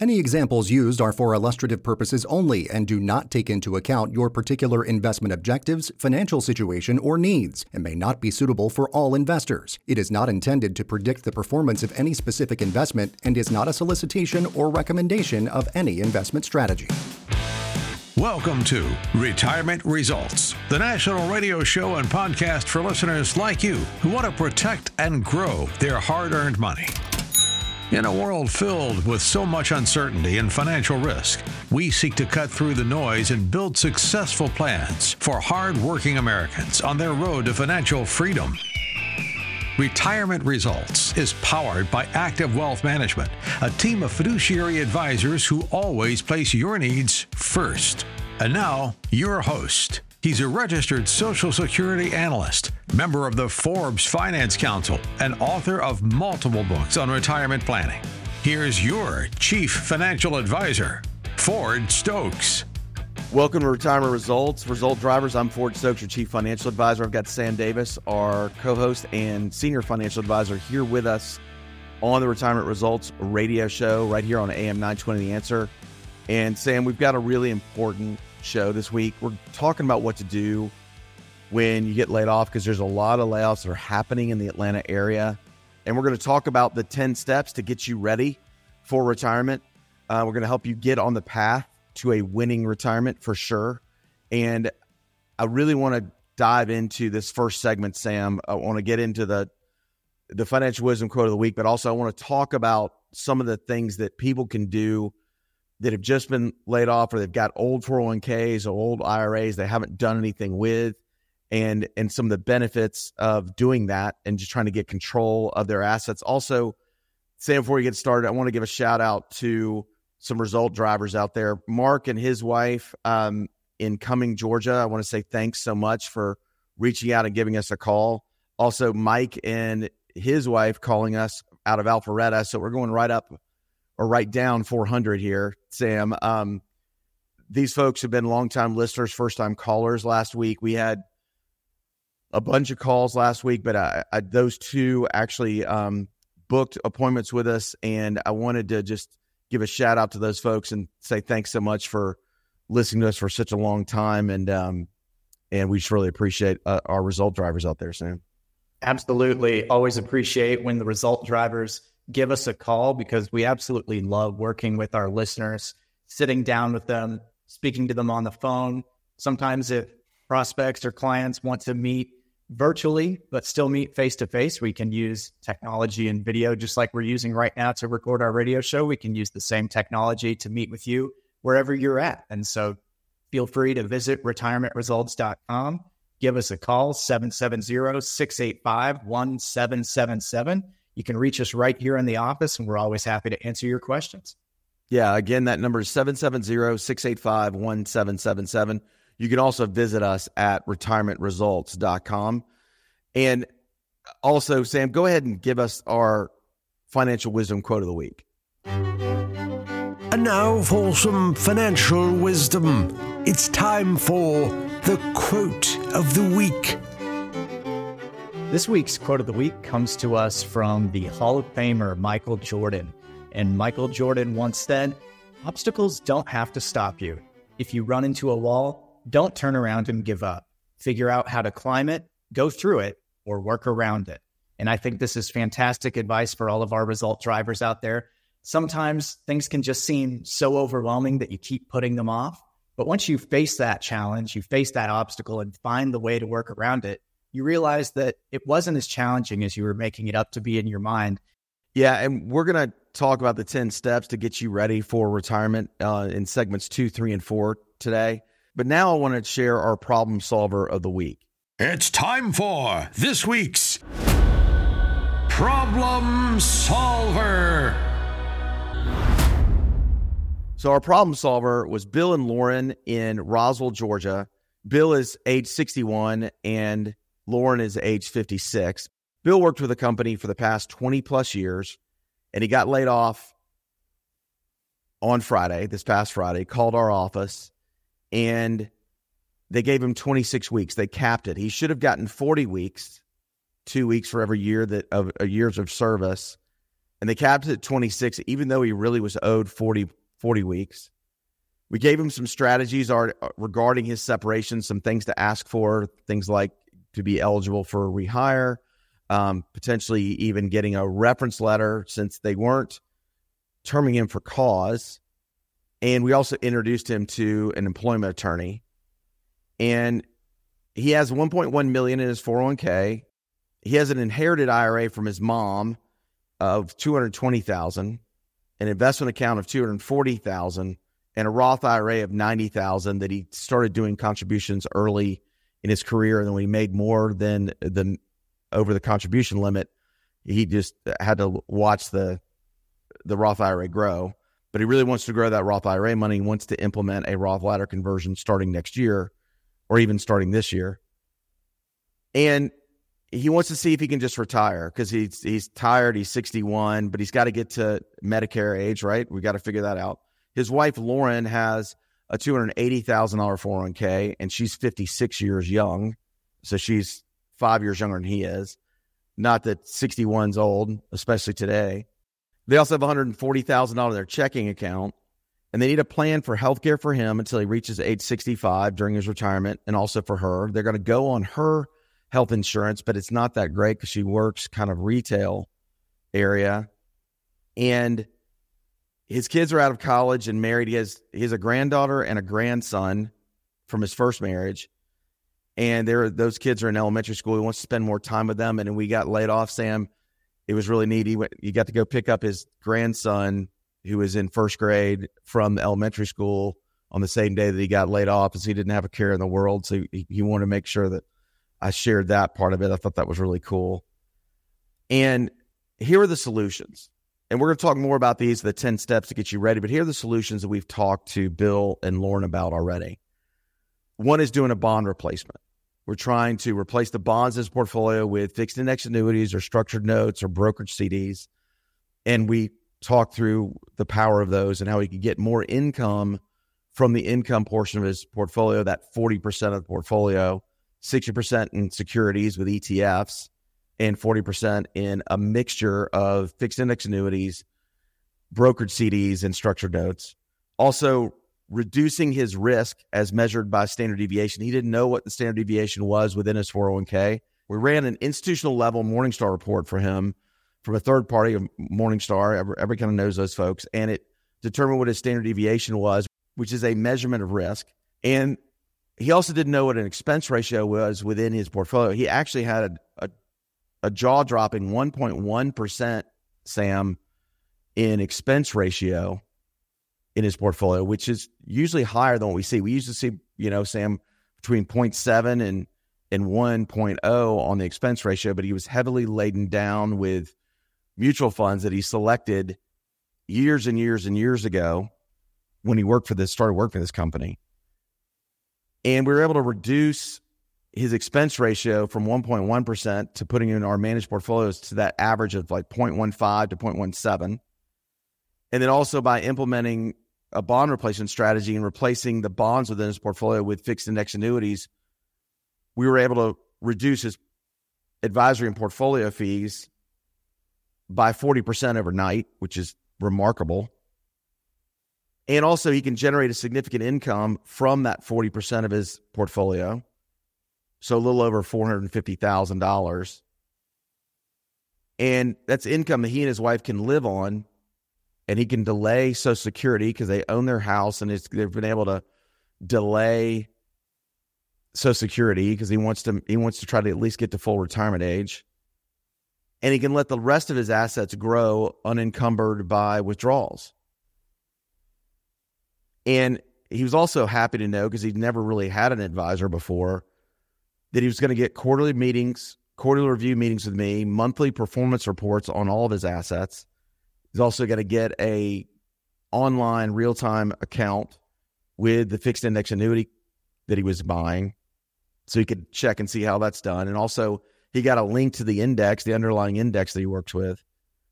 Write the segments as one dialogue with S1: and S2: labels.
S1: Any examples used are for illustrative purposes only and do not take into account your particular investment objectives, financial situation, or needs, and may not be suitable for all investors. It is not intended to predict the performance of any specific investment and is not a solicitation or recommendation of any investment strategy.
S2: Welcome to Retirement Results, the national radio show and podcast for listeners like you who want to protect and grow their hard earned money. In a world filled with so much uncertainty and financial risk, we seek to cut through the noise and build successful plans for hard-working Americans on their road to financial freedom. Retirement Results is powered by Active Wealth Management, a team of fiduciary advisors who always place your needs first. And now, your host. He's a registered Social Security analyst, member of the Forbes Finance Council, and author of multiple books on retirement planning. Here's your Chief Financial Advisor, Ford Stokes.
S3: Welcome to Retirement Results, Result Drivers. I'm Ford Stokes, your Chief Financial Advisor. I've got Sam Davis, our co host and Senior Financial Advisor, here with us on the Retirement Results radio show right here on AM 920 The Answer. And Sam, we've got a really important show this week. We're talking about what to do when you get laid off because there's a lot of layoffs that are happening in the Atlanta area. And we're going to talk about the 10 steps to get you ready for retirement. Uh, we're going to help you get on the path to a winning retirement for sure. And I really want to dive into this first segment, Sam. I want to get into the the financial wisdom quote of the week, but also I want to talk about some of the things that people can do that have just been laid off or they've got old 401ks or old IRAs they haven't done anything with and and some of the benefits of doing that and just trying to get control of their assets. Also, Sam, before we get started, I want to give a shout out to some result drivers out there. Mark and his wife um, in Cumming, Georgia. I want to say thanks so much for reaching out and giving us a call. Also, Mike and his wife calling us out of Alpharetta. So we're going right up or right down 400 here, Sam. Um, these folks have been longtime listeners, first time callers last week. We had a bunch of calls last week, but I, I, those two actually um, booked appointments with us. And I wanted to just give a shout out to those folks and say thanks so much for listening to us for such a long time. And, um, and we just really appreciate uh, our result drivers out there, Sam.
S4: Absolutely. Always appreciate when the result drivers give us a call because we absolutely love working with our listeners, sitting down with them, speaking to them on the phone. Sometimes, if prospects or clients want to meet virtually, but still meet face to face, we can use technology and video just like we're using right now to record our radio show. We can use the same technology to meet with you wherever you're at. And so feel free to visit retirementresults.com. Give us a call, 770 685 1777 you can reach us right here in the office, and we're always happy to answer your questions.
S3: Yeah, again, that number is 770 685 1777. You can also visit us at retirementresults.com. And also, Sam, go ahead and give us our financial wisdom quote of the week.
S5: And now for some financial wisdom. It's time for the quote of the week.
S4: This week's quote of the week comes to us from the Hall of Famer Michael Jordan. And Michael Jordan once said, Obstacles don't have to stop you. If you run into a wall, don't turn around and give up. Figure out how to climb it, go through it, or work around it. And I think this is fantastic advice for all of our result drivers out there. Sometimes things can just seem so overwhelming that you keep putting them off. But once you face that challenge, you face that obstacle and find the way to work around it, you realize that it wasn't as challenging as you were making it up to be in your mind.
S3: Yeah, and we're going to talk about the 10 steps to get you ready for retirement uh, in segments two, three, and four today. But now I want to share our problem solver of the week.
S2: It's time for this week's Problem Solver.
S3: So, our problem solver was Bill and Lauren in Roswell, Georgia. Bill is age 61 and Lauren is age 56. Bill worked with the company for the past 20 plus years, and he got laid off on Friday, this past Friday, called our office, and they gave him 26 weeks. They capped it. He should have gotten 40 weeks, two weeks for every year that of uh, years of service. and they capped it at 26, even though he really was owed 40, 40 weeks. We gave him some strategies uh, regarding his separation, some things to ask for, things like to be eligible for rehire, um, potentially even getting a reference letter since they weren't terming him for cause. And we also introduced him to an employment attorney. And he has 1.1 million in his 401k. He has an inherited IRA from his mom of 220,000, an investment account of 240,000, and a Roth IRA of 90,000 that he started doing contributions early in his career and then when he made more than the over the contribution limit, he just had to watch the the Roth IRA grow. But he really wants to grow that Roth IRA money. He wants to implement a Roth ladder conversion starting next year or even starting this year. And he wants to see if he can just retire because he's he's tired. He's 61, but he's got to get to Medicare age, right? We got to figure that out. His wife Lauren has a $280,000 401k and she's 56 years young, so she's five years younger than he is. Not that 61's old, especially today. They also have 140 thousand dollars in their checking account, and they need a plan for healthcare for him until he reaches age 65 during his retirement, and also for her. They're going to go on her health insurance, but it's not that great because she works kind of retail area. And his kids are out of college and married. He has he has a granddaughter and a grandson from his first marriage. And there those kids are in elementary school. He wants to spend more time with them. And we got laid off, Sam. It was really neat. He went, you got to go pick up his grandson who was in first grade from elementary school on the same day that he got laid off because he didn't have a care in the world. So he, he wanted to make sure that I shared that part of it. I thought that was really cool. And here are the solutions. And we're going to talk more about these, the 10 steps to get you ready. But here are the solutions that we've talked to Bill and Lauren about already. One is doing a bond replacement. We're trying to replace the bonds in his portfolio with fixed index annuities or structured notes or brokerage CDs. And we talk through the power of those and how he could get more income from the income portion of his portfolio, that 40% of the portfolio 60% in securities with ETFs and 40% in a mixture of fixed index annuities, brokered CDs, and structured notes. Also, reducing his risk as measured by standard deviation. He didn't know what the standard deviation was within his 401k. We ran an institutional level Morningstar report for him from a third party, of Morningstar. Everybody kind of knows those folks. And it determined what his standard deviation was, which is a measurement of risk. And he also didn't know what an expense ratio was within his portfolio. He actually had a, a, a jaw dropping 1.1%, Sam, in expense ratio in his portfolio, which is usually higher than what we see. We usually see, you know, Sam, between 0.7 and, and 1.0 on the expense ratio, but he was heavily laden down with mutual funds that he selected years and years and years ago when he worked for this, started working for this company. And we were able to reduce his expense ratio from 1.1% to putting in our managed portfolios to that average of like 0.15 to 0.17. And then also by implementing a bond replacement strategy and replacing the bonds within his portfolio with fixed index annuities, we were able to reduce his advisory and portfolio fees by 40% overnight, which is remarkable. And also, he can generate a significant income from that 40% of his portfolio. So, a little over $450,000. And that's income that he and his wife can live on. And he can delay Social Security because they own their house and they've been able to delay Social Security because he wants to he wants to try to at least get to full retirement age. And he can let the rest of his assets grow unencumbered by withdrawals. And he was also happy to know because he'd never really had an advisor before that he was going to get quarterly meetings, quarterly review meetings with me, monthly performance reports on all of his assets. He's also going to get a online real time account with the fixed index annuity that he was buying, so he could check and see how that's done. And also, he got a link to the index, the underlying index that he works with,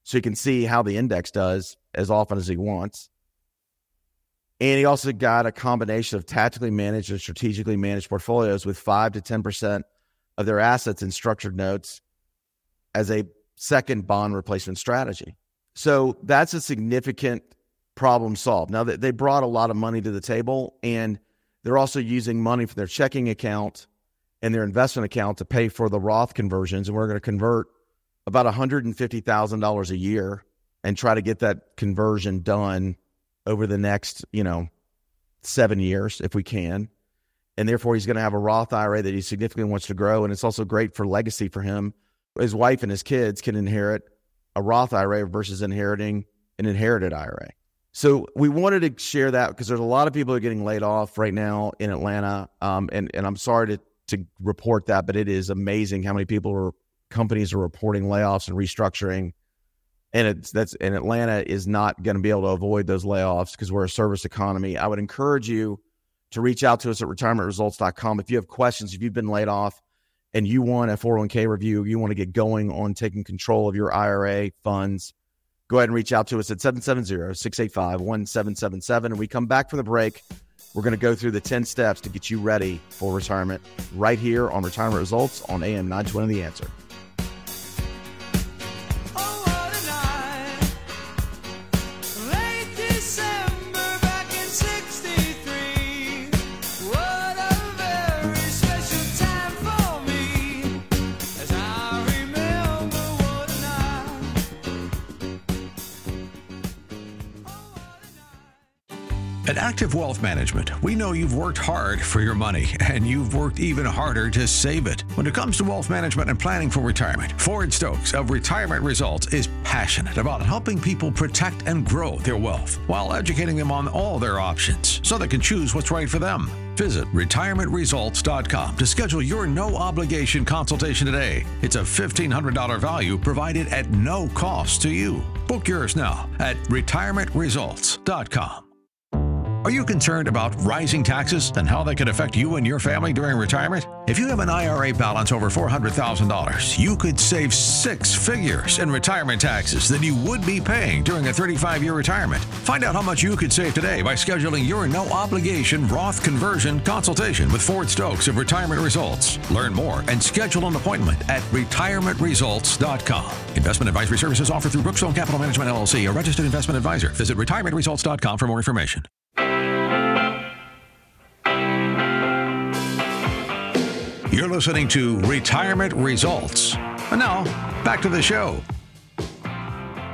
S3: so he can see how the index does as often as he wants. And he also got a combination of tactically managed and strategically managed portfolios with 5 to 10% of their assets in structured notes as a second bond replacement strategy. So that's a significant problem solved. Now, they brought a lot of money to the table, and they're also using money from their checking account and their investment account to pay for the Roth conversions. And we're going to convert about $150,000 a year and try to get that conversion done over the next, you know, seven years if we can. And therefore, he's going to have a Roth IRA that he significantly wants to grow. And it's also great for legacy for him. His wife and his kids can inherit a Roth IRA versus inheriting an inherited IRA. So we wanted to share that because there's a lot of people are getting laid off right now in Atlanta. Um, and, and I'm sorry to, to report that, but it is amazing how many people are companies are reporting layoffs and restructuring. And it's that's and Atlanta is not going to be able to avoid those layoffs because we're a service economy. I would encourage you to reach out to us at retirementresults.com if you have questions, if you've been laid off and you want a 401k review, you want to get going on taking control of your IRA funds, go ahead and reach out to us at 770-685-1777 and we come back from the break we're going to go through the 10 steps to get you ready for retirement right here on Retirement Results on AM 920 The Answer.
S2: Active Wealth Management, we know you've worked hard for your money and you've worked even harder to save it. When it comes to wealth management and planning for retirement, Ford Stokes of Retirement Results is passionate about helping people protect and grow their wealth while educating them on all their options so they can choose what's right for them. Visit retirementresults.com to schedule your no obligation consultation today. It's a $1,500 value provided at no cost to you. Book yours now at retirementresults.com. Are you concerned about rising taxes and how they could affect you and your family during retirement? If you have an IRA balance over $400,000, you could save six figures in retirement taxes that you would be paying during a 35 year retirement. Find out how much you could save today by scheduling your no obligation Roth conversion consultation with Ford Stokes of Retirement Results. Learn more and schedule an appointment at retirementresults.com. Investment advisory services offered through Brookstone Capital Management LLC, a registered investment advisor. Visit retirementresults.com for more information. Listening to Retirement Results. And now, back to the show.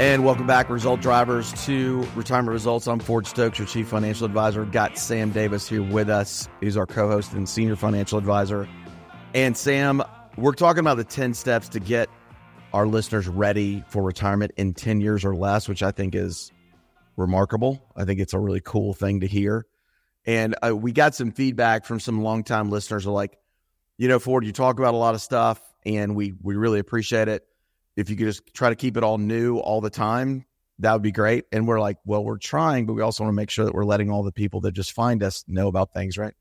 S3: And welcome back, result drivers, to Retirement Results. I'm Ford Stokes, your Chief Financial Advisor. Got Sam Davis here with us. He's our co host and Senior Financial Advisor. And Sam, we're talking about the 10 steps to get our listeners ready for retirement in 10 years or less, which I think is remarkable. I think it's a really cool thing to hear. And uh, we got some feedback from some longtime listeners are like, you know, Ford, you talk about a lot of stuff and we we really appreciate it. If you could just try to keep it all new all the time, that would be great. And we're like, well, we're trying, but we also want to make sure that we're letting all the people that just find us know about things, right?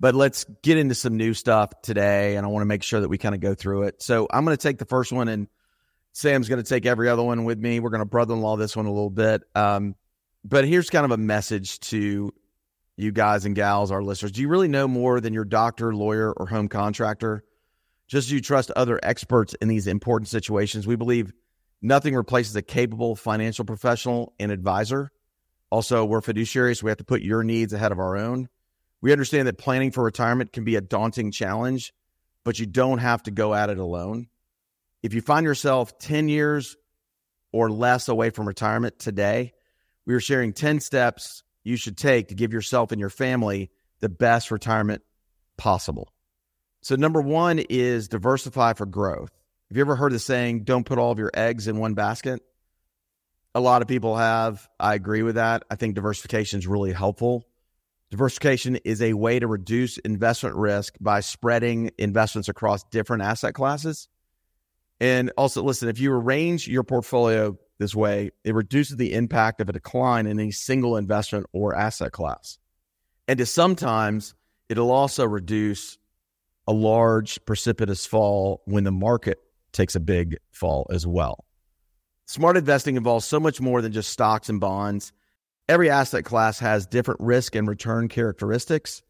S3: But let's get into some new stuff today. And I want to make sure that we kind of go through it. So I'm going to take the first one and Sam's going to take every other one with me. We're going to brother in law this one a little bit. Um, but here's kind of a message to you guys and gals, our listeners, do you really know more than your doctor, lawyer, or home contractor? Just as you trust other experts in these important situations, we believe nothing replaces a capable financial professional and advisor. Also, we're fiduciaries, we have to put your needs ahead of our own. We understand that planning for retirement can be a daunting challenge, but you don't have to go at it alone. If you find yourself 10 years or less away from retirement today, we are sharing 10 steps you should take to give yourself and your family the best retirement possible. So, number one is diversify for growth. Have you ever heard the saying, don't put all of your eggs in one basket? A lot of people have. I agree with that. I think diversification is really helpful. Diversification is a way to reduce investment risk by spreading investments across different asset classes. And also, listen, if you arrange your portfolio this way, it reduces the impact of a decline in a single investment or asset class. And to sometimes it'll also reduce a large precipitous fall when the market takes a big fall as well. Smart investing involves so much more than just stocks and bonds. Every asset class has different risk and return characteristics,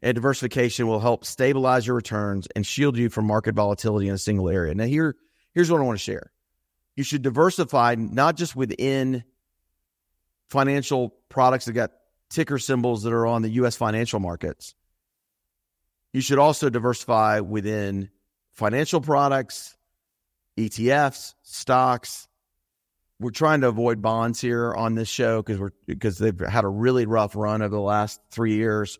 S3: and diversification will help stabilize your returns and shield you from market volatility in a single area. Now, here, here's what I want to share you should diversify not just within financial products that got ticker symbols that are on the US financial markets. You should also diversify within financial products, ETFs, stocks. We're trying to avoid bonds here on this show because we're because they've had a really rough run over the last three years.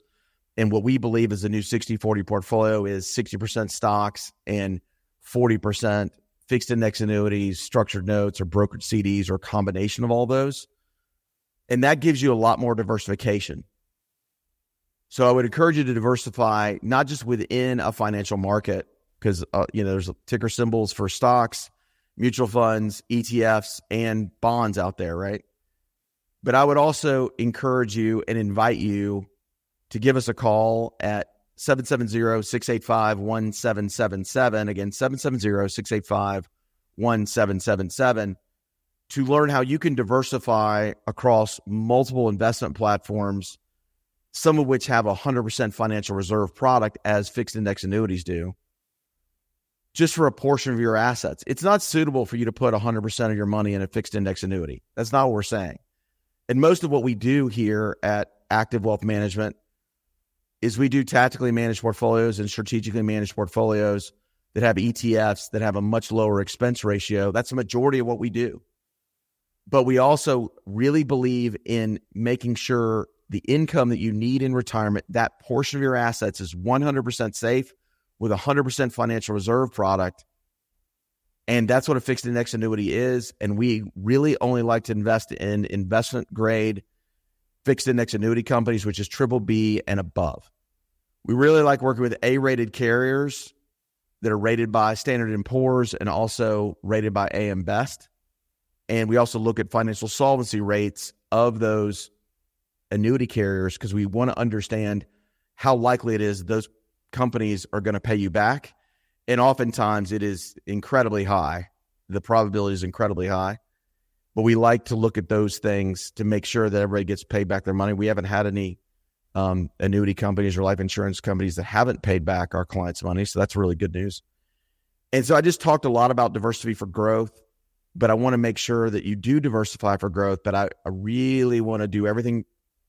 S3: And what we believe is a new 60 40 portfolio is 60% stocks and 40% fixed index annuities, structured notes, or brokered CDs, or a combination of all those. And that gives you a lot more diversification. So I would encourage you to diversify not just within a financial market, because uh, you know there's ticker symbols for stocks, mutual funds, ETFs, and bonds out there, right? But I would also encourage you and invite you to give us a call at 770-685-1777 again 770-685-1777 to learn how you can diversify across multiple investment platforms some of which have a 100% financial reserve product as fixed index annuities do just for a portion of your assets. It's not suitable for you to put 100% of your money in a fixed index annuity. That's not what we're saying. And most of what we do here at active wealth management is we do tactically managed portfolios and strategically managed portfolios that have ETFs that have a much lower expense ratio. That's the majority of what we do. But we also really believe in making sure the income that you need in retirement, that portion of your assets is 100% safe with 100% financial reserve product. And that's what a fixed index annuity is. And we really only like to invest in investment grade fixed index annuity companies, which is triple B and above. We really like working with A-rated carriers that are rated by Standard & Poor's and also rated by AM Best. And we also look at financial solvency rates of those annuity carriers because we want to understand how likely it is those companies are going to pay you back. And oftentimes it is incredibly high. The probability is incredibly high. But we like to look at those things to make sure that everybody gets paid back their money. We haven't had any um, annuity companies or life insurance companies that haven't paid back our clients' money. So that's really good news. And so I just talked a lot about diversity for growth, but I want to make sure that you do diversify for growth. But I, I really want to do everything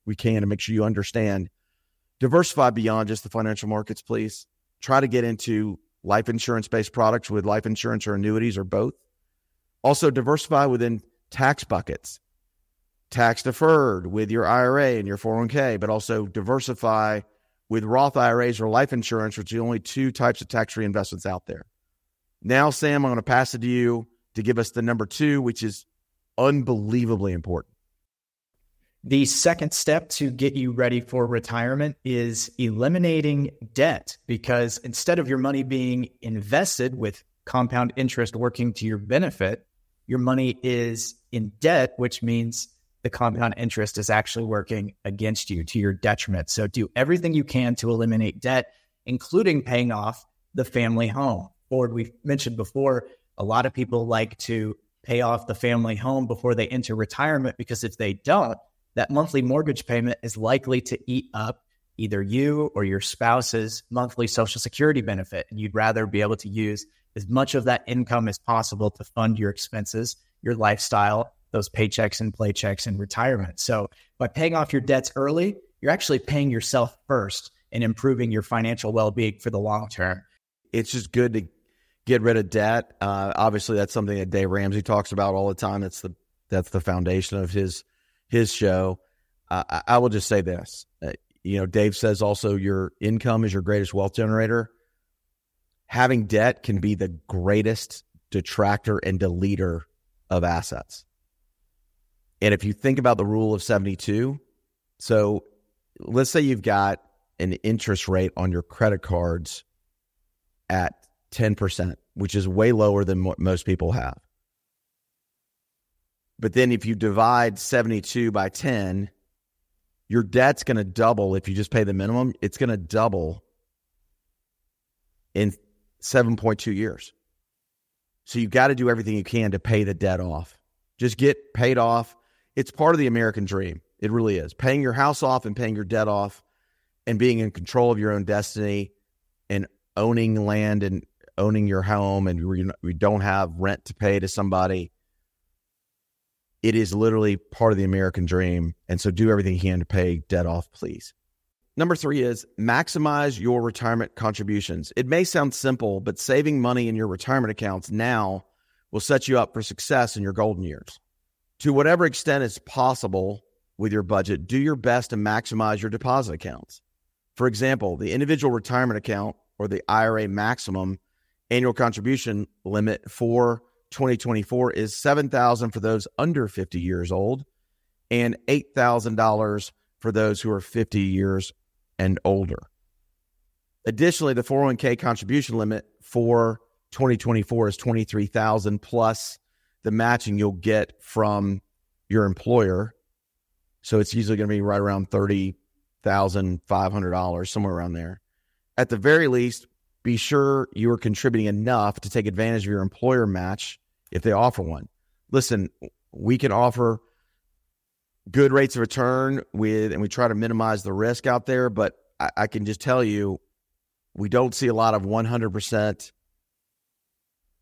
S3: we can to make sure you understand diversify beyond just the financial markets, please. Try to get into life insurance based products with life insurance or annuities or both. Also, diversify within tax buckets tax deferred with your IRA and your 401k, but also diversify with Roth IRAs or life insurance, which are the only two types of tax free investments out there. Now, Sam, I'm going to pass it to you to give us the number two, which is unbelievably important.
S4: The second step to get you ready for retirement is eliminating debt because instead of your money being invested with compound interest working to your benefit, your money is in debt, which means the compound interest is actually working against you to your detriment. So do everything you can to eliminate debt, including paying off the family home. Or we've mentioned before, a lot of people like to pay off the family home before they enter retirement because if they don't, that monthly mortgage payment is likely to eat up either you or your spouse's monthly social security benefit. And you'd rather be able to use as much of that income as possible to fund your expenses, your lifestyle, those paychecks and playchecks and retirement. So by paying off your debts early, you're actually paying yourself first and improving your financial well-being for the long term.
S3: It's just good to get rid of debt. Uh, obviously, that's something that Dave Ramsey talks about all the time. That's the that's the foundation of his his show. Uh, I, I, will just say this: you know, Dave says also your income is your greatest wealth generator. Having debt can be the greatest detractor and deleter of assets. And if you think about the rule of 72, so let's say you've got an interest rate on your credit cards at 10%, which is way lower than what most people have. But then if you divide 72 by 10, your debt's going to double if you just pay the minimum. It's going to double in 7.2 years. So you've got to do everything you can to pay the debt off. Just get paid off it's part of the American dream. It really is. Paying your house off and paying your debt off and being in control of your own destiny and owning land and owning your home and we don't have rent to pay to somebody. It is literally part of the American dream. And so do everything you can to pay debt off, please. Number three is maximize your retirement contributions. It may sound simple, but saving money in your retirement accounts now will set you up for success in your golden years. To whatever extent is possible with your budget, do your best to maximize your deposit accounts. For example, the individual retirement account or the IRA maximum annual contribution limit for 2024 is 7000 for those under 50 years old and $8,000 for those who are 50 years and older. Additionally, the 401k contribution limit for 2024 is 23,000 plus the matching you'll get from your employer. So it's usually going to be right around $30,500 somewhere around there. At the very least, be sure you are contributing enough to take advantage of your employer match if they offer one. Listen, we can offer good rates of return with, and we try to minimize the risk out there. But I, I can just tell you, we don't see a lot of 100%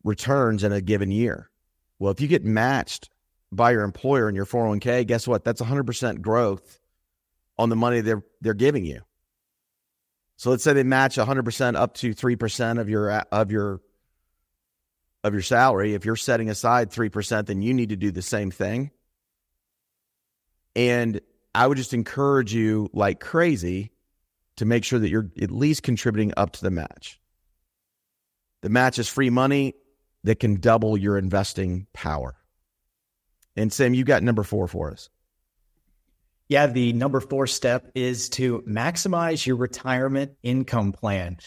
S3: returns in a given year. Well, if you get matched by your employer in your 401k, guess what? That's 100% growth on the money they're they're giving you. So let's say they match 100% up to 3% of your of your of your salary. If you're setting aside 3%, then you need to do the same thing. And I would just encourage you like crazy to make sure that you're at least contributing up to the match. The match is free money that can double your investing power. And Sam, you got number four for us.
S4: Yeah, the number four step is to maximize your retirement income plan.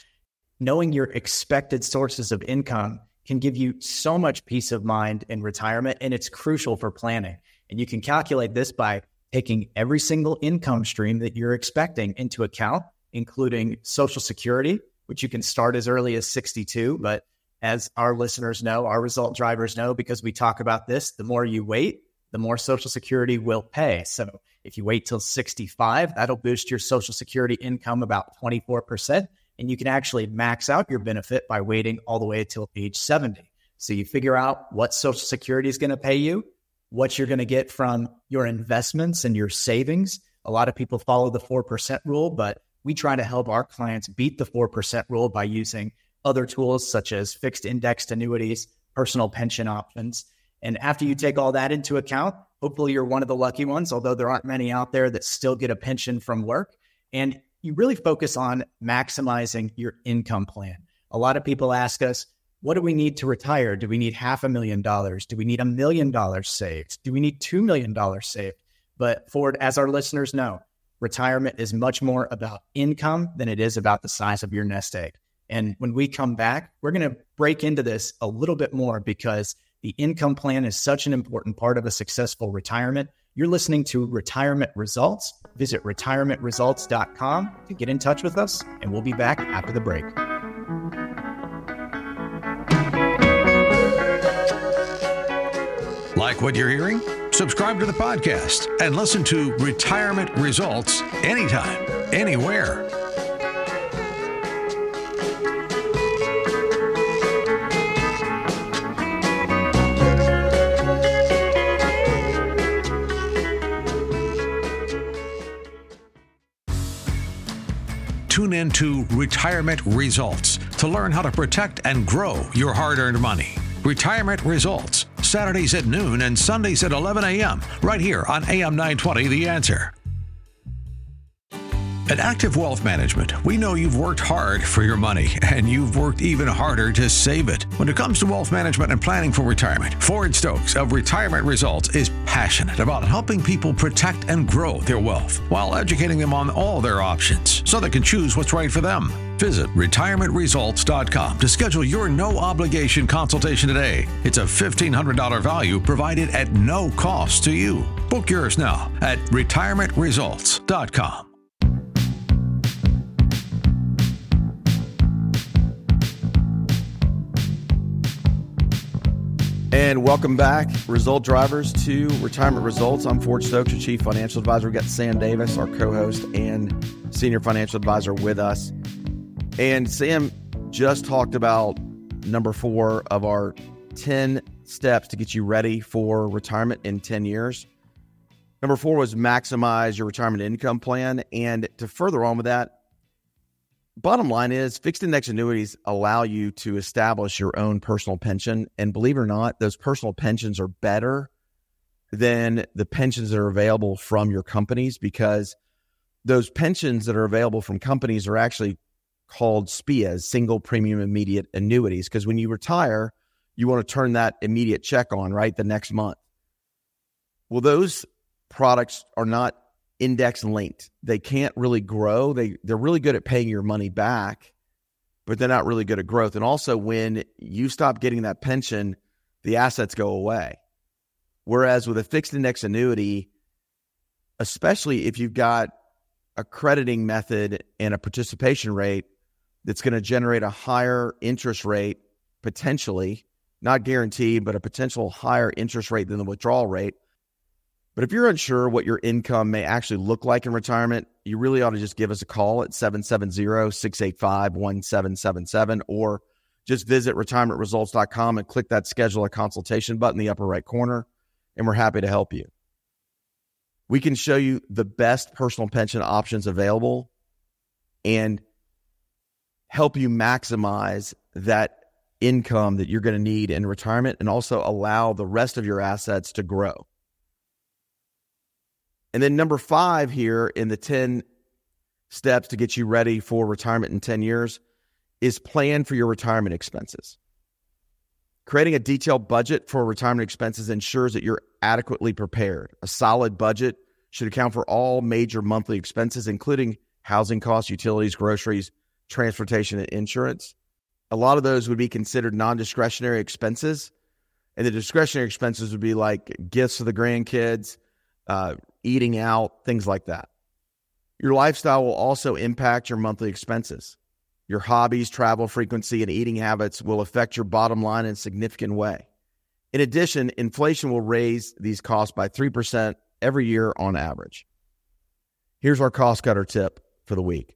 S4: Knowing your expected sources of income can give you so much peace of mind in retirement, and it's crucial for planning. And you can calculate this by taking every single income stream that you're expecting into account, including Social Security, which you can start as early as 62. But as our listeners know, our result drivers know, because we talk about this, the more you wait, the more Social Security will pay. So if you wait till 65, that'll boost your Social Security income about 24%. And you can actually max out your benefit by waiting all the way until age 70. So you figure out what Social Security is going to pay you, what you're going to get from your investments and your savings. A lot of people follow the 4% rule, but we try to help our clients beat the 4% rule by using other tools such as fixed indexed annuities, personal pension options. And after you take all that into account, hopefully you're one of the lucky ones, although there aren't many out there that still get a pension from work. And you really focus on maximizing your income plan. A lot of people ask us, what do we need to retire? Do we need half a million dollars? Do we need a million dollars saved? Do we need $2 million saved? But Ford, as our listeners know, retirement is much more about income than it is about the size of your nest egg. And when we come back, we're going to break into this a little bit more because the income plan is such an important part of a successful retirement. You're listening to Retirement Results. Visit retirementresults.com to get in touch with us, and we'll be back after the break.
S2: Like what you're hearing? Subscribe to the podcast and listen to Retirement Results anytime, anywhere. Tune in to Retirement Results to learn how to protect and grow your hard earned money. Retirement Results, Saturdays at noon and Sundays at 11 a.m., right here on AM 920 The Answer. At Active Wealth Management, we know you've worked hard for your money and you've worked even harder to save it. When it comes to wealth management and planning for retirement, Ford Stokes of Retirement Results is passionate about helping people protect and grow their wealth while educating them on all their options so they can choose what's right for them. Visit retirementresults.com to schedule your no obligation consultation today. It's a $1,500 value provided at no cost to you. Book yours now at retirementresults.com.
S3: And welcome back, result drivers, to Retirement Results. I'm Ford Stokes, your Chief Financial Advisor. We've got Sam Davis, our co host and Senior Financial Advisor, with us. And Sam just talked about number four of our 10 steps to get you ready for retirement in 10 years. Number four was maximize your retirement income plan. And to further on with that, bottom line is fixed index annuities allow you to establish your own personal pension. And believe it or not, those personal pensions are better than the pensions that are available from your companies because those pensions that are available from companies are actually called SPIAs, single premium immediate annuities. Because when you retire, you want to turn that immediate check on, right? The next month. Well, those products are not index linked. They can't really grow. They they're really good at paying your money back, but they're not really good at growth. And also when you stop getting that pension, the assets go away. Whereas with a fixed index annuity, especially if you've got a crediting method and a participation rate that's going to generate a higher interest rate potentially, not guaranteed, but a potential higher interest rate than the withdrawal rate. But if you're unsure what your income may actually look like in retirement, you really ought to just give us a call at 770 685 1777 or just visit retirementresults.com and click that schedule a consultation button in the upper right corner and we're happy to help you. We can show you the best personal pension options available and help you maximize that income that you're going to need in retirement and also allow the rest of your assets to grow. And then number five here in the 10 steps to get you ready for retirement in 10 years is plan for your retirement expenses. Creating a detailed budget for retirement expenses ensures that you're adequately prepared. A solid budget should account for all major monthly expenses, including housing costs, utilities, groceries, transportation, and insurance. A lot of those would be considered non discretionary expenses. And the discretionary expenses would be like gifts to the grandkids, uh, eating out, things like that. Your lifestyle will also impact your monthly expenses. Your hobbies, travel frequency, and eating habits will affect your bottom line in a significant way. In addition, inflation will raise these costs by 3% every year on average. Here's our cost cutter tip for the week.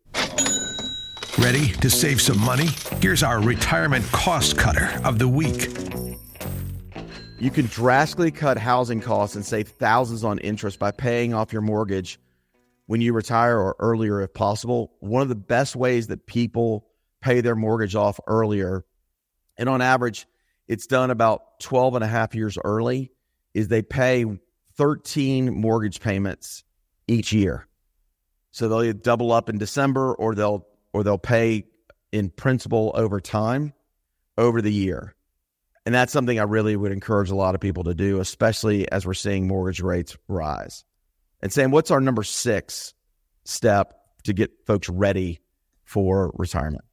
S2: Ready to save some money? Here's our retirement cost cutter of the week.
S3: You can drastically cut housing costs and save thousands on interest by paying off your mortgage when you retire or earlier if possible. One of the best ways that people pay their mortgage off earlier, and on average, it's done about 12 and a half years early, is they pay 13 mortgage payments each year. So they'll double up in December or they'll or they'll pay in principal over time over the year. And that's something I really would encourage a lot of people to do, especially as we're seeing mortgage rates rise and Sam, what's our number six step to get folks ready for retirement?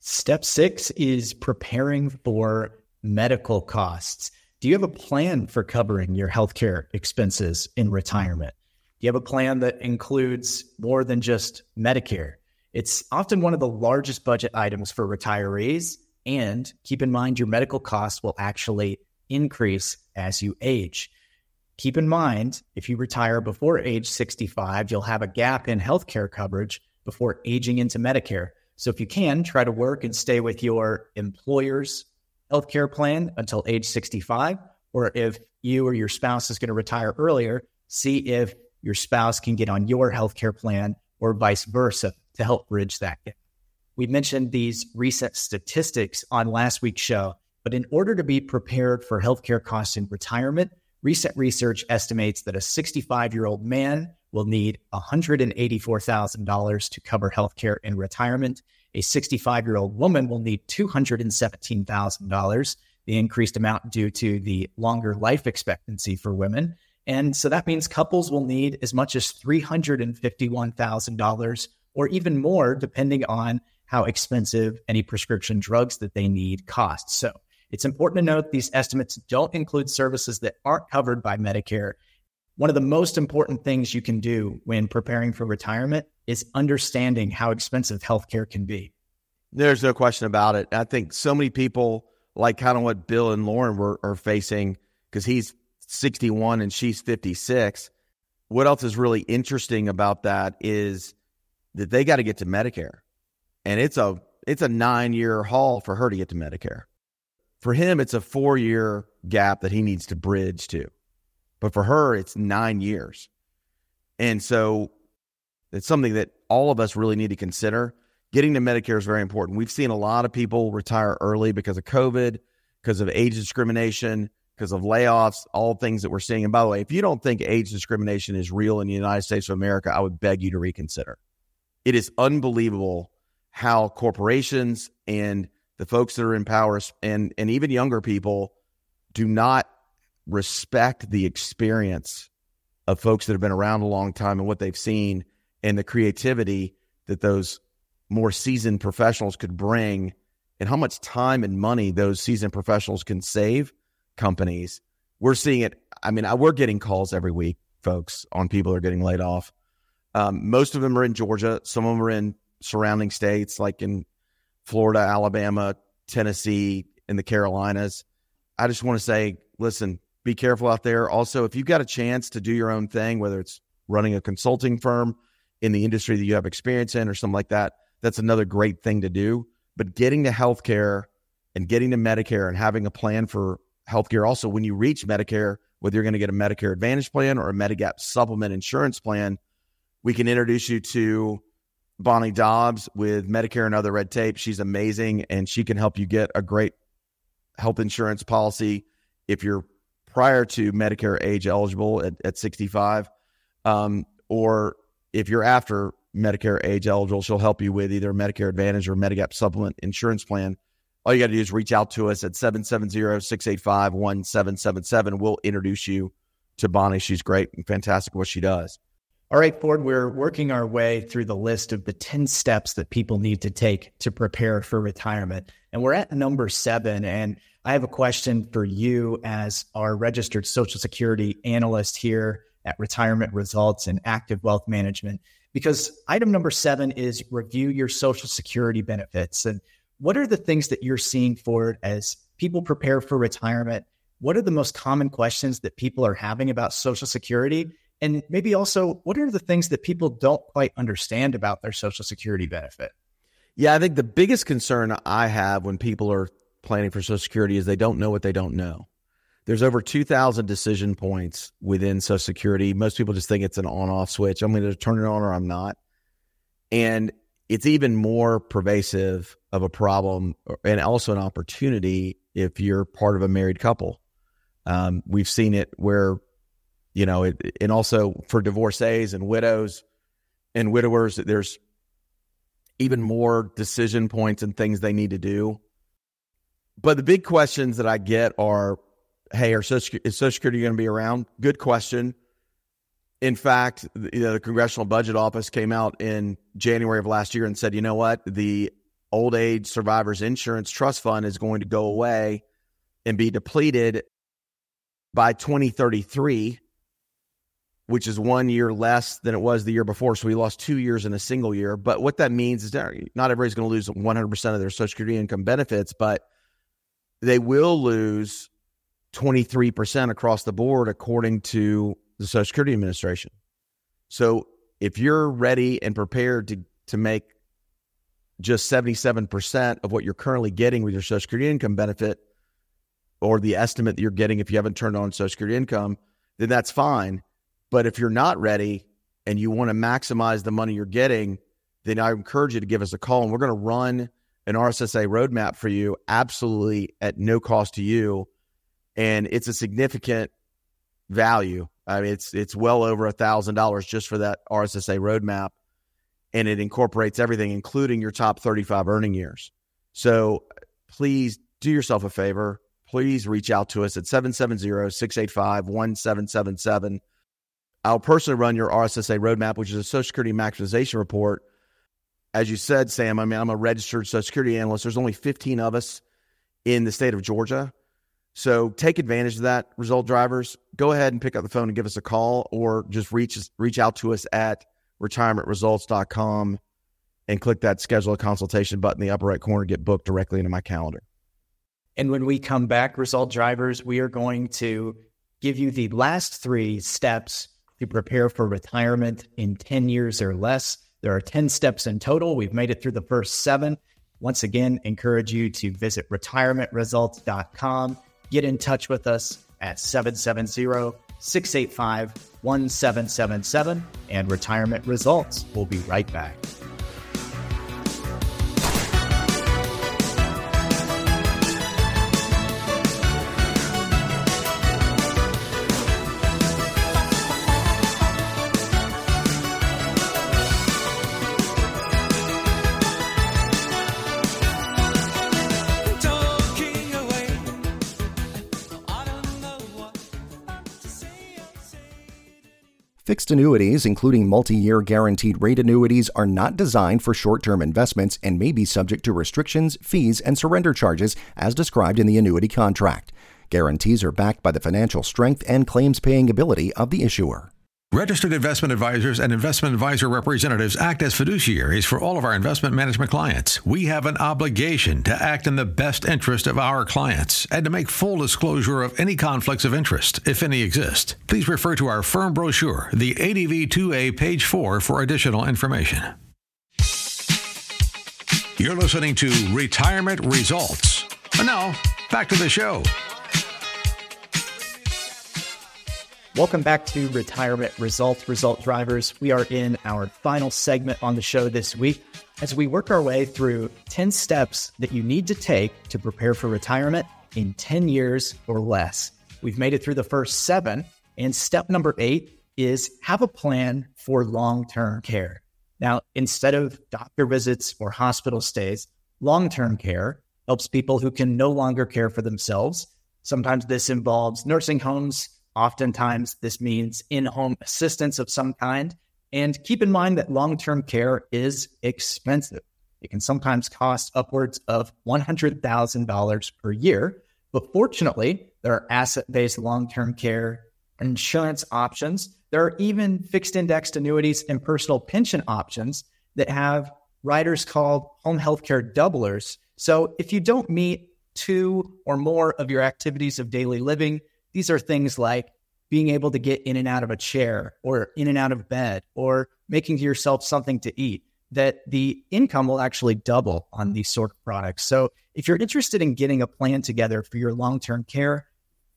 S4: Step six is preparing for medical costs. Do you have a plan for covering your healthcare expenses in retirement? Do you have a plan that includes more than just Medicare? It's often one of the largest budget items for retirees. And keep in mind, your medical costs will actually increase as you age. Keep in mind, if you retire before age 65, you'll have a gap in healthcare coverage before aging into Medicare. So if you can, try to work and stay with your employer's healthcare plan until age 65. Or if you or your spouse is going to retire earlier, see if your spouse can get on your healthcare plan or vice versa to help bridge that gap. We mentioned these recent statistics on last week's show, but in order to be prepared for healthcare costs in retirement, Recent research estimates that a 65 year old man will need $184,000 to cover healthcare in retirement. A 65 year old woman will need $217,000, the increased amount due to the longer life expectancy for women. And so that means couples will need as much as $351,000 or even more, depending on how expensive any prescription drugs that they need cost. So it's important to note these estimates don't include services that aren't covered by Medicare. One of the most important things you can do when preparing for retirement is understanding how expensive healthcare can be.
S3: There's no question about it. I think so many people, like kind of what Bill and Lauren were, are facing, because he's 61 and she's 56. What else is really interesting about that is that they got to get to Medicare, and it's a it's a nine year haul for her to get to Medicare. For him, it's a four year gap that he needs to bridge to. But for her, it's nine years. And so it's something that all of us really need to consider. Getting to Medicare is very important. We've seen a lot of people retire early because of COVID, because of age discrimination, because of layoffs, all things that we're seeing. And by the way, if you don't think age discrimination is real in the United States of America, I would beg you to reconsider. It is unbelievable how corporations and the folks that are in power and, and even younger people do not respect the experience of folks that have been around a long time and what they've seen and the creativity that those more seasoned professionals could bring and how much time and money those seasoned professionals can save companies. We're seeing it. I mean, I, we're getting calls every week, folks, on people that are getting laid off. Um, most of them are in Georgia. Some of them are in surrounding states like in Florida, Alabama, Tennessee, in the Carolinas. I just want to say, listen, be careful out there. Also, if you've got a chance to do your own thing, whether it's running a consulting firm in the industry that you have experience in or something like that, that's another great thing to do. But getting to healthcare and getting to Medicare and having a plan for healthcare also, when you reach Medicare, whether you're going to get a Medicare Advantage plan or a Medigap supplement insurance plan, we can introduce you to Bonnie Dobbs with Medicare and other red tape. She's amazing and she can help you get a great health insurance policy if you're prior to Medicare age eligible at, at 65, um, or if you're after Medicare age eligible, she'll help you with either Medicare Advantage or Medigap supplement insurance plan. All you got to do is reach out to us at 770 685 1777. We'll introduce you to Bonnie. She's great and fantastic what she does.
S4: All right, Ford, we're working our way through the list of the 10 steps that people need to take to prepare for retirement. And we're at number seven. And I have a question for you as our registered Social Security analyst here at Retirement Results and Active Wealth Management, because item number seven is review your Social Security benefits. And what are the things that you're seeing Ford, as people prepare for retirement? What are the most common questions that people are having about Social Security? And maybe also, what are the things that people don't quite understand about their Social Security benefit?
S3: Yeah, I think the biggest concern I have when people are planning for Social Security is they don't know what they don't know. There's over 2,000 decision points within Social Security. Most people just think it's an on off switch. I'm going to turn it on or I'm not. And it's even more pervasive of a problem and also an opportunity if you're part of a married couple. Um, we've seen it where you know, it, and also for divorcees and widows and widowers, there's even more decision points and things they need to do. But the big questions that I get are, hey, are Social, is Social Security going to be around? Good question. In fact, know, the Congressional Budget Office came out in January of last year and said, you know what, the Old Age Survivors Insurance Trust Fund is going to go away and be depleted by 2033 which is one year less than it was the year before. So we lost two years in a single year. But what that means is that not everybody's going to lose 100% of their Social Security income benefits, but they will lose 23% across the board, according to the Social Security Administration. So if you're ready and prepared to, to make just 77% of what you're currently getting with your Social Security income benefit, or the estimate that you're getting if you haven't turned on Social Security income, then that's fine but if you're not ready and you want to maximize the money you're getting, then I encourage you to give us a call and we're going to run an RSSA roadmap for you absolutely at no cost to you. And it's a significant value. I mean, it's it's well over a thousand dollars just for that RSSA roadmap. And it incorporates everything, including your top 35 earning years. So please do yourself a favor. Please reach out to us at 770 685 1777 I'll personally run your RSSA roadmap, which is a Social Security maximization report. As you said, Sam, I mean, I'm a registered Social Security analyst. There's only 15 of us in the state of Georgia. So take advantage of that, result drivers. Go ahead and pick up the phone and give us a call or just reach reach out to us at retirementresults.com and click that schedule a consultation button in the upper right corner, get booked directly into my calendar.
S4: And when we come back, result drivers, we are going to give you the last three steps to prepare for retirement in 10 years or less. There are 10 steps in total. We've made it through the first seven. Once again, encourage you to visit retirementresults.com get in touch with us at 770 685 1777 and retirement results. We'll be right back.
S1: Fixed annuities, including multi year guaranteed rate annuities, are not designed for short term investments and may be subject to restrictions, fees, and surrender charges as described in the annuity contract. Guarantees are backed by the financial strength and claims paying ability of the issuer.
S2: Registered investment advisors and investment advisor representatives act as fiduciaries for all of our investment management clients. We have an obligation to act in the best interest of our clients and to make full disclosure of any conflicts of interest, if any exist. Please refer to our firm brochure, the ADV 2A, page 4, for additional information. You're listening to Retirement Results. And now, back to the show.
S4: Welcome back to Retirement Results, Result Drivers. We are in our final segment on the show this week as we work our way through 10 steps that you need to take to prepare for retirement in 10 years or less. We've made it through the first seven, and step number eight is have a plan for long term care. Now, instead of doctor visits or hospital stays, long term care helps people who can no longer care for themselves. Sometimes this involves nursing homes Oftentimes, this means in home assistance of some kind. And keep in mind that long term care is expensive. It can sometimes cost upwards of $100,000 per year. But fortunately, there are asset based long term care insurance options. There are even fixed indexed annuities and personal pension options that have riders called home healthcare doublers. So if you don't meet two or more of your activities of daily living, these are things like being able to get in and out of a chair or in and out of bed or making yourself something to eat that the income will actually double on these sort of products. So if you're interested in getting a plan together for your long-term care,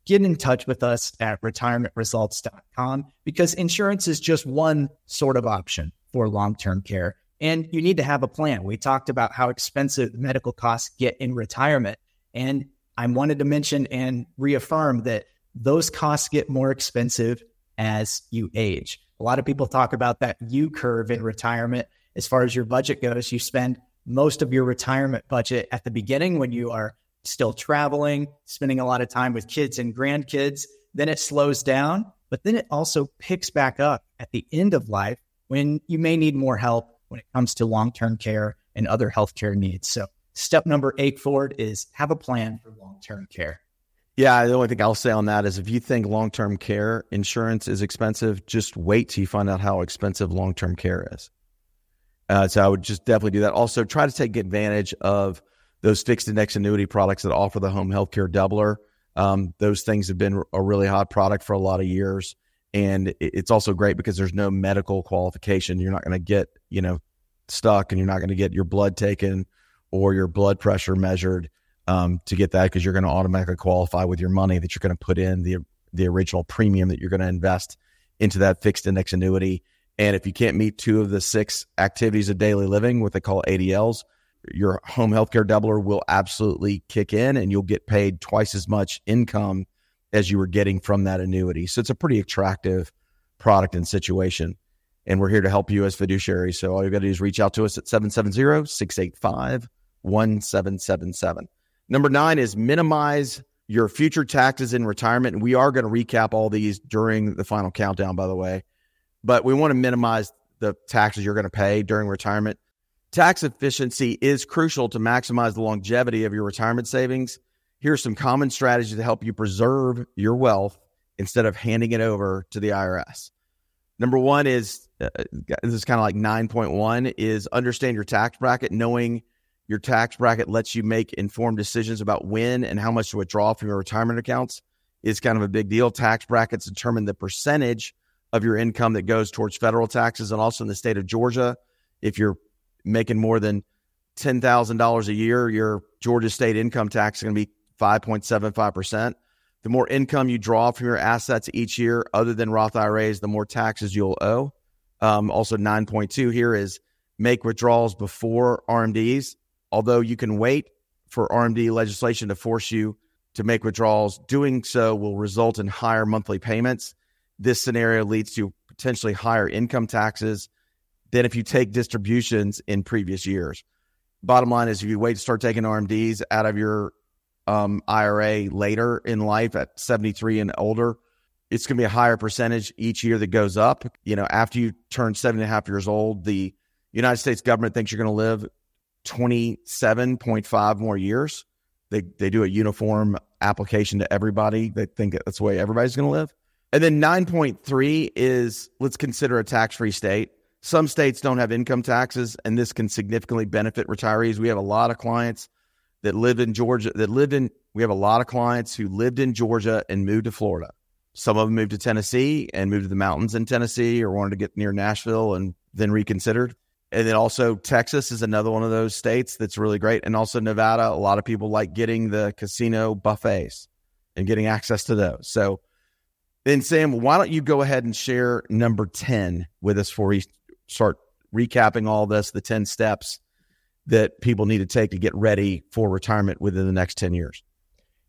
S4: get in touch with us at retirementresults.com because insurance is just one sort of option for long-term care and you need to have a plan. We talked about how expensive medical costs get in retirement and I wanted to mention and reaffirm that those costs get more expensive as you age. A lot of people talk about that U curve in retirement. As far as your budget goes, you spend most of your retirement budget at the beginning when you are still traveling, spending a lot of time with kids and grandkids. Then it slows down, but then it also picks back up at the end of life when you may need more help when it comes to long term care and other healthcare needs. So, step number eight Ford is have a plan for long term care.
S3: Yeah, the only thing I'll say on that is if you think long term care insurance is expensive, just wait till you find out how expensive long term care is. Uh, so I would just definitely do that. Also, try to take advantage of those fixed index annuity products that offer the home healthcare doubler. Um, those things have been a really hot product for a lot of years, and it's also great because there's no medical qualification. You're not going to get you know stuck, and you're not going to get your blood taken or your blood pressure measured um, to get that because you're going to automatically qualify with your money that you're going to put in the the original premium that you're going to invest into that fixed index annuity. And if you can't meet two of the six activities of daily living, what they call ADLs, your home healthcare doubler will absolutely kick in and you'll get paid twice as much income as you were getting from that annuity. So it's a pretty attractive product and situation. And we're here to help you as fiduciaries. So all you've got to do is reach out to us at 770 685 1777. Number nine is minimize your future taxes in retirement. And we are going to recap all these during the final countdown, by the way. But we want to minimize the taxes you're going to pay during retirement. Tax efficiency is crucial to maximize the longevity of your retirement savings. Here are some common strategies to help you preserve your wealth instead of handing it over to the IRS. Number one is uh, this is kind of like 9.1 is understand your tax bracket, knowing your tax bracket lets you make informed decisions about when and how much to withdraw from your retirement accounts It's kind of a big deal. Tax brackets determine the percentage of your income that goes towards federal taxes. And also in the state of Georgia, if you're making more than $10,000 a year, your Georgia state income tax is going to be 5.75%. The more income you draw from your assets each year, other than Roth IRAs, the more taxes you'll owe. Um, also, 9.2 here is make withdrawals before RMDs. Although you can wait for RMD legislation to force you to make withdrawals, doing so will result in higher monthly payments. This scenario leads to potentially higher income taxes than if you take distributions in previous years. Bottom line is, if you wait to start taking RMDs out of your um, IRA later in life at 73 and older, it's going to be a higher percentage each year that goes up. You know, after you turn seven and a half years old, the United States government thinks you're going to live 27.5 more years. They, they do a uniform application to everybody. They think that's the way everybody's going to live. And then 9.3 is let's consider a tax free state. Some states don't have income taxes, and this can significantly benefit retirees. We have a lot of clients that live in Georgia, that lived in, we have a lot of clients who lived in Georgia and moved to Florida. Some of them moved to Tennessee and moved to the mountains in Tennessee or wanted to get near Nashville and then reconsidered. And then also Texas is another one of those states that's really great. And also Nevada, a lot of people like getting the casino buffets and getting access to those. So then Sam, why don't you go ahead and share number 10 with us before we start recapping all this, the 10 steps that people need to take to get ready for retirement within the next 10 years?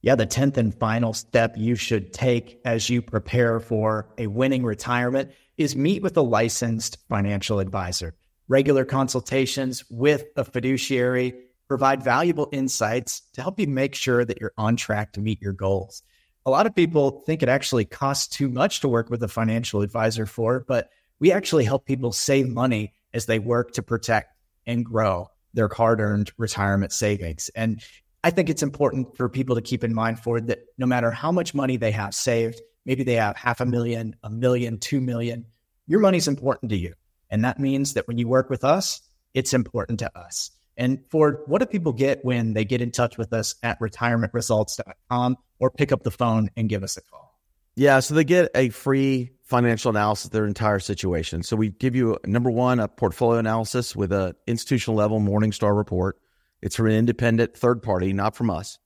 S4: Yeah, the 10th and final step you should take as you prepare for a winning retirement is meet with a licensed financial advisor. Regular consultations with a fiduciary provide valuable insights to help you make sure that you're on track to meet your goals. A lot of people think it actually costs too much to work with a financial advisor for, but we actually help people save money as they work to protect and grow their hard earned retirement savings. And I think it's important for people to keep in mind for that no matter how much money they have saved, maybe they have half a million, a million, two million, your money's important to you. And that means that when you work with us, it's important to us. And Ford, what do people get when they get in touch with us at retirementresults.com or pick up the phone and give us a call?
S3: Yeah, so they get a free financial analysis of their entire situation. So we give you number one, a portfolio analysis with a institutional level Morningstar report. It's from an independent third party, not from us.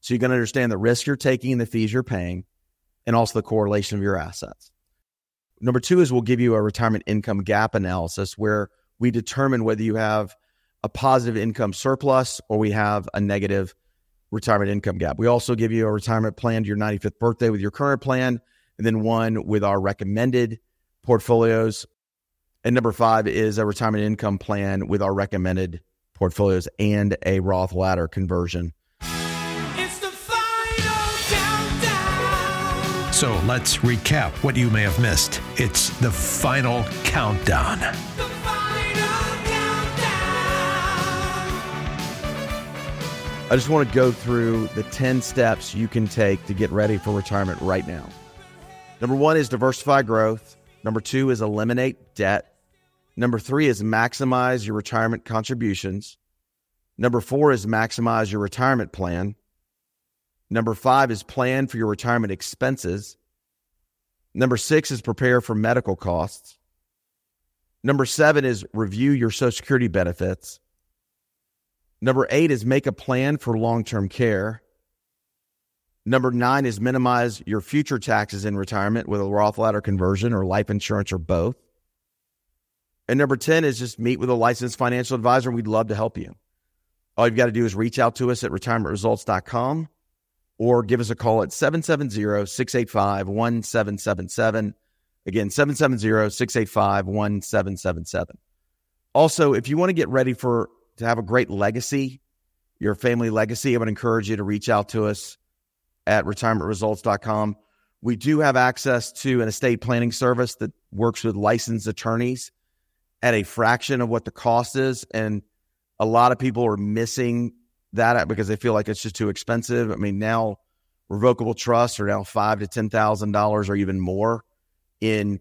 S3: So you're going to understand the risk you're taking and the fees you're paying, and also the correlation of your assets. Number two is we'll give you a retirement income gap analysis where we determine whether you have a positive income surplus or we have a negative retirement income gap. We also give you a retirement plan to your 95th birthday with your current plan, and then one with our recommended portfolios. And number five is a retirement income plan with our recommended portfolios and a Roth ladder conversion.
S2: So let's recap what you may have missed. It's the final countdown. The final
S3: countdown. I just want to go through the 10 steps you can take to get ready for retirement right now. Number one is diversify growth. Number two is eliminate debt. Number three is maximize your retirement contributions. Number four is maximize your retirement plan. Number five is plan for your retirement expenses. Number six is prepare for medical costs. Number seven is review your Social Security benefits. Number eight is make a plan for long term care. Number nine is minimize your future taxes in retirement with a Roth ladder conversion or life insurance or both. And number 10 is just meet with a licensed financial advisor. We'd love to help you. All you've got to do is reach out to us at retirementresults.com or give us a call at 770 685 1777. Again, 770 685 1777. Also, if you want to get ready for to have a great legacy, your family legacy, I would encourage you to reach out to us at retirementresults.com. We do have access to an estate planning service that works with licensed attorneys at a fraction of what the cost is. And a lot of people are missing that uh, because they feel like it's just too expensive. I mean, now revocable trusts are now five to ten thousand dollars or even more in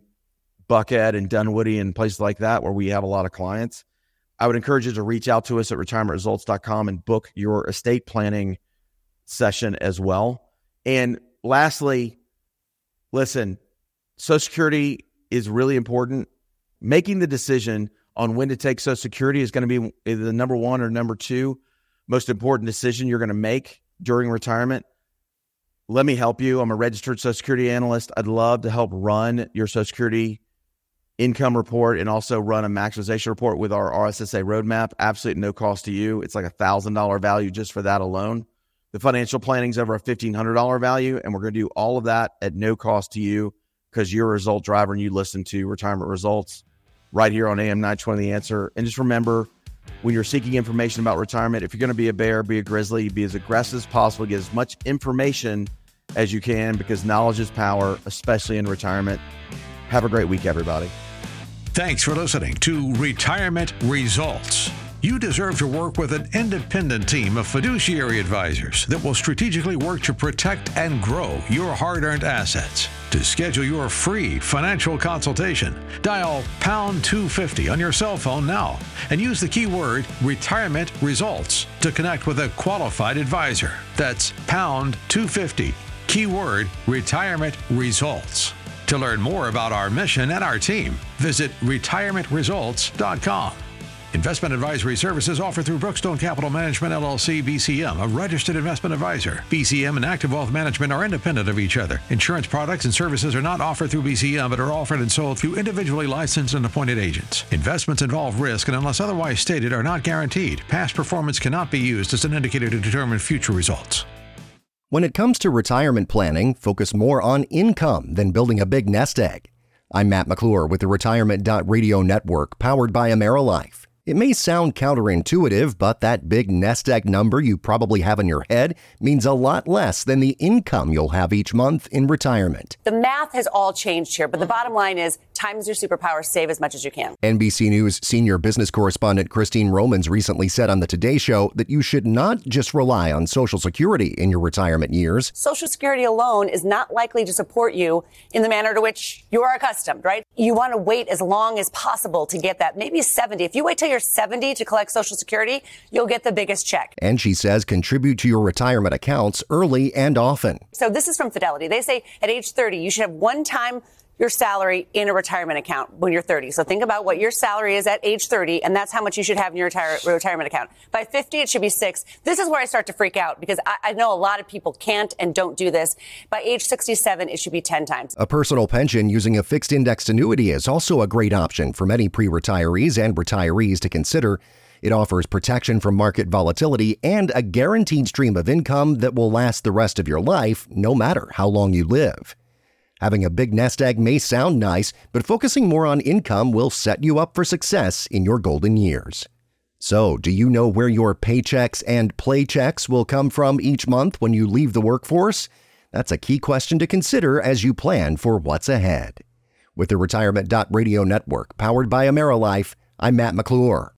S3: Buckhead and Dunwoody and places like that where we have a lot of clients. I would encourage you to reach out to us at retirementresults.com and book your estate planning session as well. And lastly, listen, Social Security is really important making the decision on when to take Social Security is going to be the number one or number two most important decision you're going to make during retirement, let me help you. I'm a registered Social Security analyst. I'd love to help run your Social Security income report and also run a maximization report with our RSSA roadmap. Absolutely no cost to you. It's like a thousand dollar value just for that alone. The financial planning is over a fifteen hundred dollar value, and we're going to do all of that at no cost to you because you're a result driver and you listen to retirement results right here on AM 920 The Answer. And just remember, when you're seeking information about retirement, if you're going to be a bear, be a grizzly, be as aggressive as possible, get as much information as you can because knowledge is power, especially in retirement. Have a great week, everybody.
S2: Thanks for listening to Retirement Results. You deserve to work with an independent team of fiduciary advisors that will strategically work to protect and grow your hard earned assets. To schedule your free financial consultation, dial pound 250 on your cell phone now and use the keyword retirement results to connect with a qualified advisor. That's pound 250, keyword retirement results. To learn more about our mission and our team, visit retirementresults.com. Investment advisory services offered through Brookstone Capital Management LLC BCM, a registered investment advisor. BCM and Active Wealth Management are independent of each other. Insurance products and services are not offered through BCM but are offered and sold through individually licensed and appointed agents. Investments involve risk and unless otherwise stated are not guaranteed. Past performance cannot be used as an indicator to determine future results.
S1: When it comes to retirement planning, focus more on income than building a big nest egg. I'm Matt McClure with the Retirement.radio network powered by AmeriLife. It may sound counterintuitive, but that big nest egg number you probably have in your head means a lot less than the income you'll have each month in retirement.
S6: The math has all changed here, but the bottom line is time is your superpower. Save as much as you can.
S1: NBC News senior business correspondent Christine Romans recently said on the Today Show that you should not just rely on Social Security in your retirement years.
S6: Social Security alone is not likely to support you in the manner to which you are accustomed, right? You want to wait as long as possible to get that, maybe 70. If you wait till you're 70 to collect Social Security, you'll get the biggest check.
S1: And she says contribute to your retirement accounts early and often.
S6: So this is from Fidelity. They say at age 30, you should have one time your salary in a retirement account when you're 30. So think about what your salary is at age 30, and that's how much you should have in your retire- retirement account. By 50, it should be six. This is where I start to freak out because I, I know a lot of people can't and don't do this. By age 67, it should be 10 times.
S1: A personal pension using a fixed indexed annuity is also a great option for many pre retirees and retirees to consider. It offers protection from market volatility and a guaranteed stream of income that will last the rest of your life, no matter how long you live. Having a big nest egg may sound nice, but focusing more on income will set you up for success in your golden years. So, do you know where your paychecks and playchecks will come from each month when you leave the workforce? That's a key question to consider as you plan for what's ahead. With the Retirement.radio network powered by AmeriLife, I'm Matt McClure.